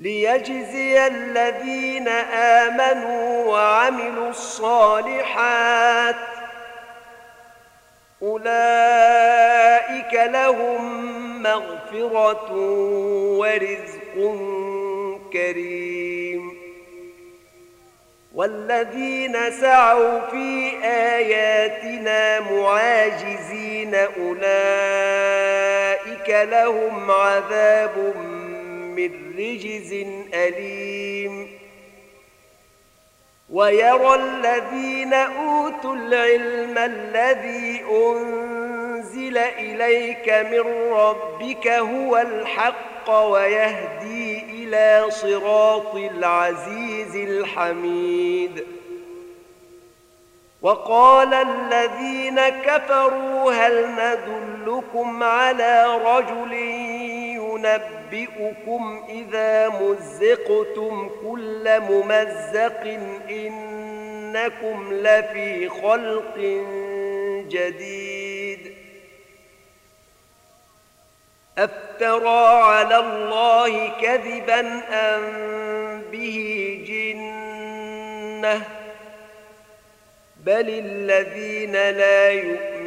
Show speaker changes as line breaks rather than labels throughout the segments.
ليجزي الذين آمنوا وعملوا الصالحات أولئك لهم مغفرة ورزق كريم. والذين سعوا في آياتنا معاجزين أولئك لهم عذاب من رجز أليم. ويرى الذين أوتوا العلم الذي أنزل إليك من ربك هو الحق ويهدي إلى صراط العزيز الحميد. وقال الذين كفروا هل ندلكم على رجل ينبئكم إذا مزقتم كل ممزق إنكم لفي خلق جديد. أفترى على الله كذبا أم به جنة؟ بل الذين لا يؤمنون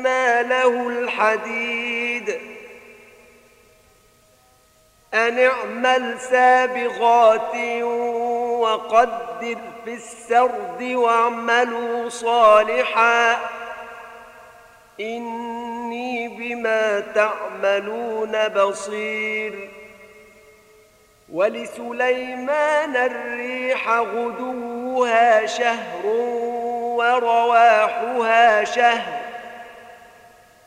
وألنا له الحديد. أن اعمل سابغات وقدر في السرد واعملوا صالحا. إني بما تعملون بصير. ولسليمان الريح غدوها شهر ورواحها شهر.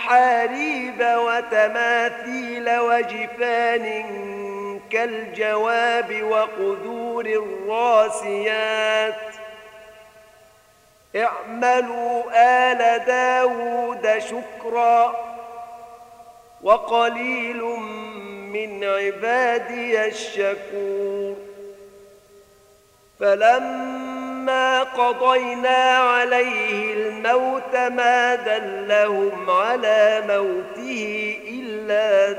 محاريب وتماثيل وجفان كالجواب وقدور الراسيات. اعملوا آل داود شكرا وقليل من عبادي الشكور. فلما قضينا عليه الموت ما دلهم على موته إلا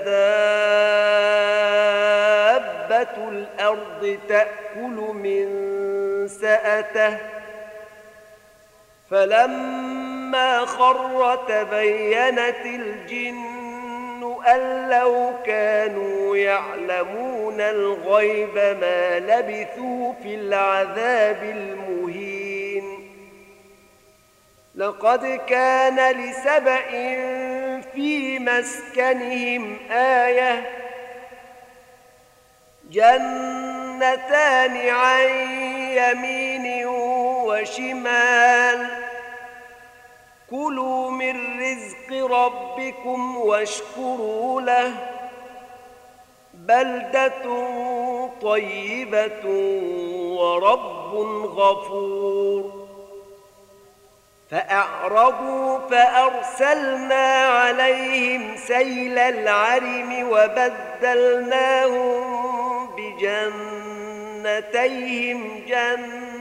دابة الأرض تأكل من سأته. فلما خر تبينت الجن أن لو كانوا يعلمون الغيب ما لبثوا في العذاب المهين. لقد كان لسبأ في مسكنهم آية جنتان عن يمين وشمال. كلوا من رزق ربكم واشكروا له. بلدة طيبة ورب غفور. فأعرضوا فأرسلنا عليهم سيل العرم وبدلناهم بجنتيهم جنات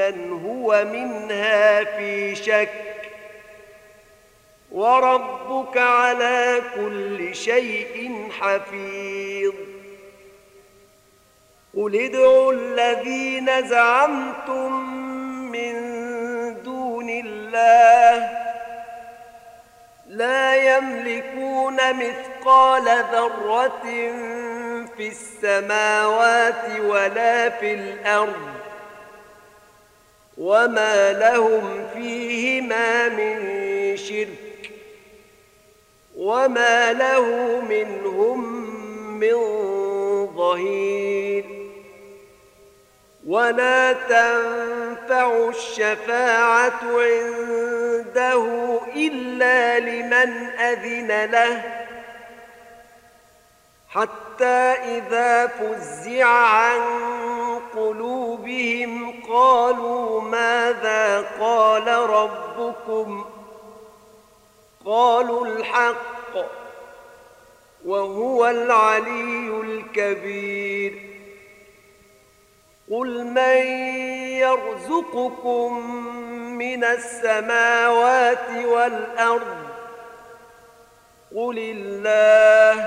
من هو منها في شك وربك على كل شيء حفيظ قل ادعوا الذين زعمتم من دون الله لا يملكون مثقال ذرة في السماوات ولا في الأرض وما لهم فيهما من شرك وما له منهم من ظهير ولا تنفع الشفاعة عنده إلا لمن أذن له حتى إذا فزع عن قلوبهم قالوا ماذا قال ربكم؟ قالوا الحق وهو العلي الكبير. قل من يرزقكم من السماوات والأرض؟ قل الله.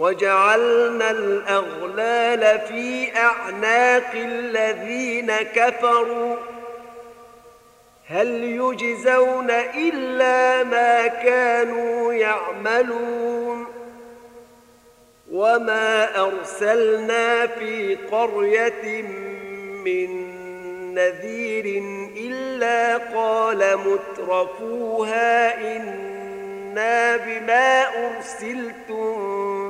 وجعلنا الأغلال في أعناق الذين كفروا. هل يجزون إلا ما كانوا يعملون. وما أرسلنا في قرية من نذير إلا قال مترفوها إنا بما أرسلتم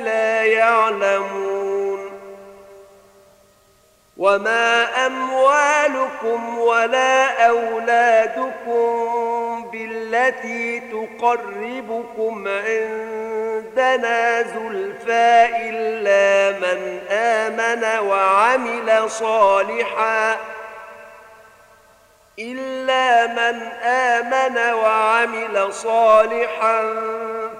لا يعلمون وما أموالكم ولا أولادكم بالتي تقربكم عندنا زلفى إلا من آمن وعمل صالحا إلا من آمن وعمل صالحا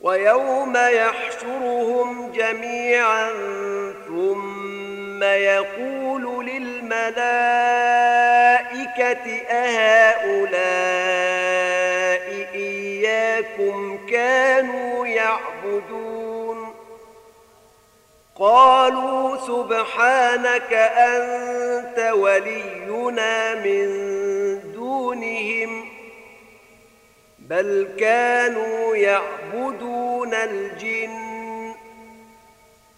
ويوم يحشرهم جميعا ثم يقول للملائكة أهؤلاء إياكم كانوا يعبدون؟ قالوا سبحانك أنت ولينا من دونهم بل كانوا يعبدون الجن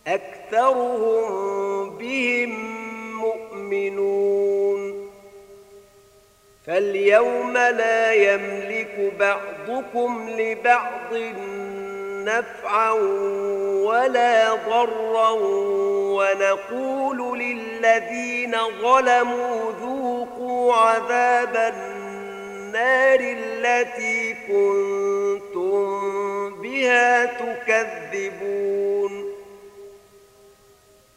أكثرهم بهم مؤمنون فاليوم لا يملك بعضكم لبعض نفعا ولا ضرا ونقول للذين ظلموا ذوقوا عذاب النار التي كنتم بها تكذبون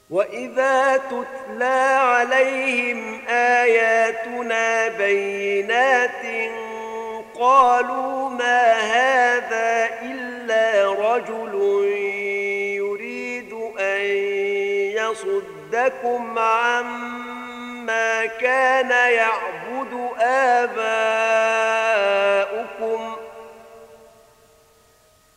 وإذا تتلى عليهم آياتنا بينات قالوا ما هذا إلا رجل يريد أن يصدكم عما كان يعبد آباؤكم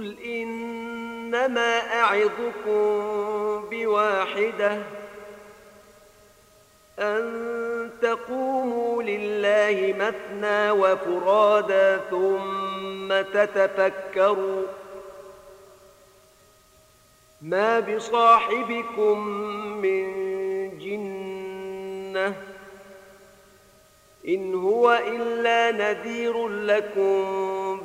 قل إنما أعظكم بواحدة أن تقوموا لله مثنى وفرادا ثم تتفكروا ما بصاحبكم من جنة إن هو إلا نذير لكم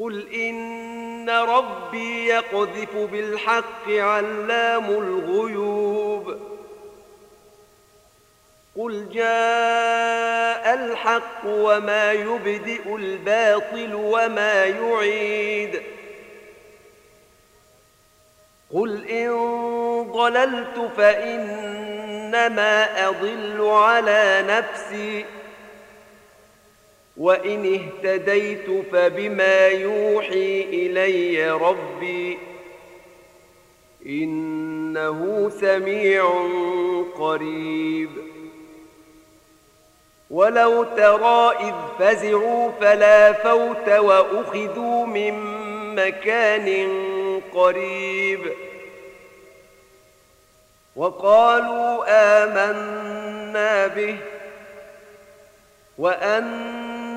قل إن ربي يقذف بالحق علام الغيوب قل جاء الحق وما يبدئ الباطل وما يعيد قل إن ضللت فإنما أضل على نفسي وإن اهتديت فبما يوحي إلي ربي إنه سميع قريب. ولو ترى إذ فزعوا فلا فوت وأخذوا من مكان قريب. وقالوا آمنا به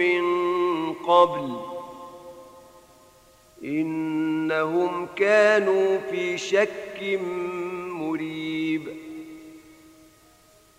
من قبل إنهم كانوا في شك مريب